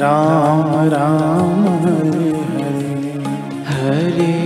राम राम हरे हरे। हरे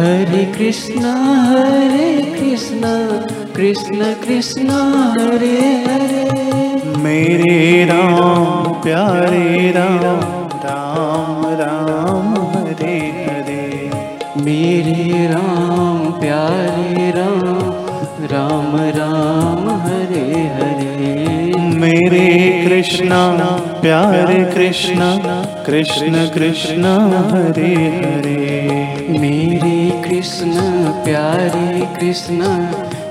हरे कृष्ण हरे कृष्ण कृष्ण कृष्ण हरे हरे। मेरे राम प्यारे राम राम राम हरे हरे। मेरे राम प्यारे राम राम राम हरे हरे। मेरे कृष्णा प्यारे कृष्णा कृष्ण कृष्ण हरे हरे। मेरे कृष्ण प्यारे कृष्ण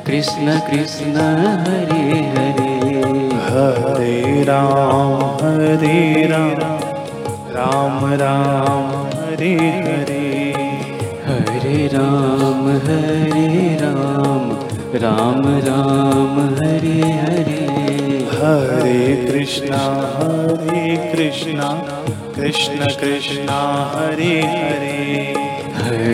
कृष्ण कृष्ण हरे हरे। हरे राम हरे राम राम राम हरे हरे। हरे राम हरे राम राम राम हरे हरे। हरे कृष्णा हरे कृष्णा कृष्ण कृष्ण हरे हरे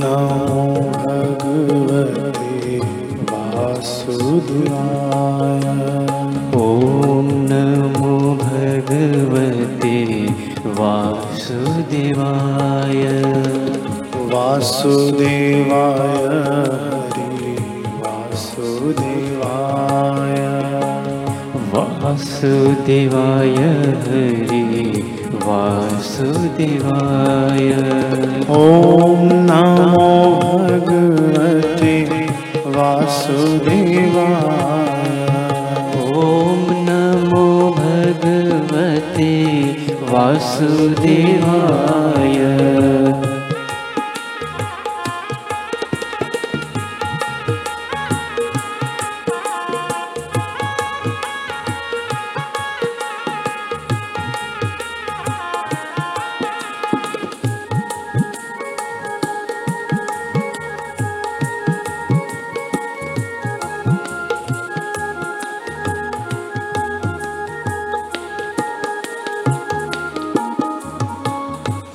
नमो भगवते वासुदेवाय ॐ नमो भगवते वासुदेवाय। वासुदेवाय हरि वासुदेवाय। वासुदेवाय हरि वासुदेवाय। ॐ Rasul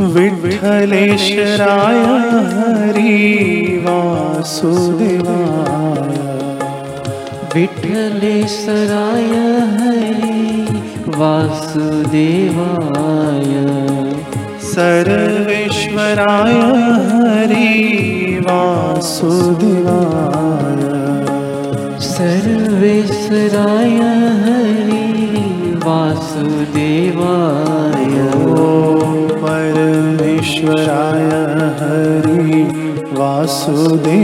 विठ्ठलेश्वराय हरि वासुदेवाय। विठ्ठलेश्वराय हरि वासुदेवाय। सर्वेश्वराय हरि वासुदेवाय। सर्वेश्वराय हरि वासुदेवाय परमेश्वराय हरि वासुदेवाय।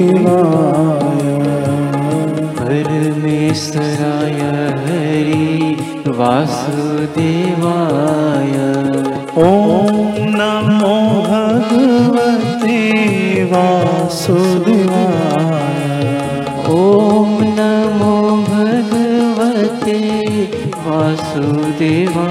परमेश्वराय हरि वासुदेवाय। ॐ नमो भगवते वासुदेवाय। ॐ नमो भगवते वासुदेवाय